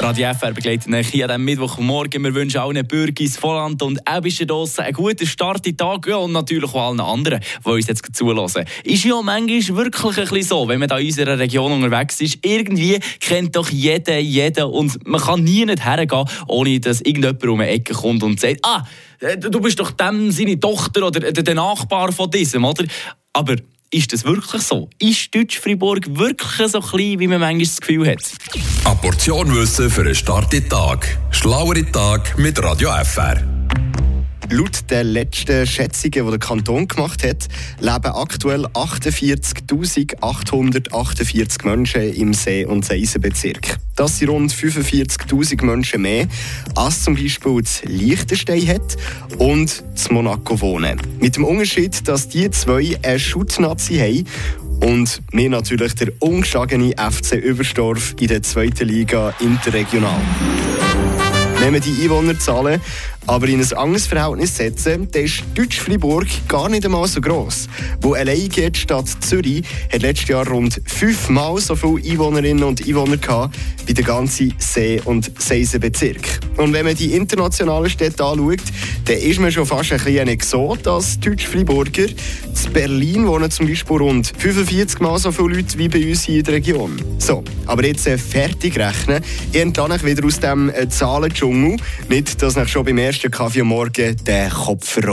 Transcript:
Radio FR begleitet euch hier am Mittwochmorgen. Wir wünschen allen Bürgern Volland und draussen einen guten Start in den Tag und natürlich auch allen anderen, die uns jetzt zulassen. Ist ja manchmal wirklich ein bisschen so, wenn man da in unserer Region unterwegs ist. Irgendwie kennt doch jeder jeden und man kann nie nicht hergehen, ohne dass irgendjemand um eine Ecke kommt und sagt, ah, du bist doch dem seine Tochter oder der Nachbar von diesem, oder? Aber ist das wirklich so? Ist Deutsch-Fribourg wirklich so klein, wie man manchmal das Gefühl hat? Eine Portion Wissen für einen starken Tag. Schlauere Tag mit Radio FR. Laut den letzten Schätzungen, die der Kanton gemacht hat, leben aktuell 48.848 Menschen im See- und Seisenbezirk. Das sind rund 45.000 Menschen mehr, als zum Beispiel das Liechtenstein hat und das Monaco wohnen. Mit dem Unterschied, dass die zwei eine Schutznazi haben und wir natürlich der ungeschlagene FC Überstorf in der zweiten Liga interregional. Wir die Einwohnerzahlen aber in ein anderes Verhältnis setzen, dann ist Deutsch-Fribourg gar nicht einmal so gross. Wo allein die Stadt Zürich hat letztes Jahr rund fünfmal so viele Einwohnerinnen und Einwohner gehabt wie der ganze See- und Seisenbezirk. Und wenn man die internationalen Städte anschaut, dann ist man schon fast ein bisschen ein Exot als Deutsch-Friburger. In Berlin wohnen zum Beispiel rund 45 Mal so viele Leute wie bei uns hier in der Region. So, aber jetzt äh, fertig rechnen. Ich entlasse wieder aus dem äh, Zahlendschungel. Nicht, dass ich schon beim ersten ersten Kaffee am Morgen den Kopf rollt.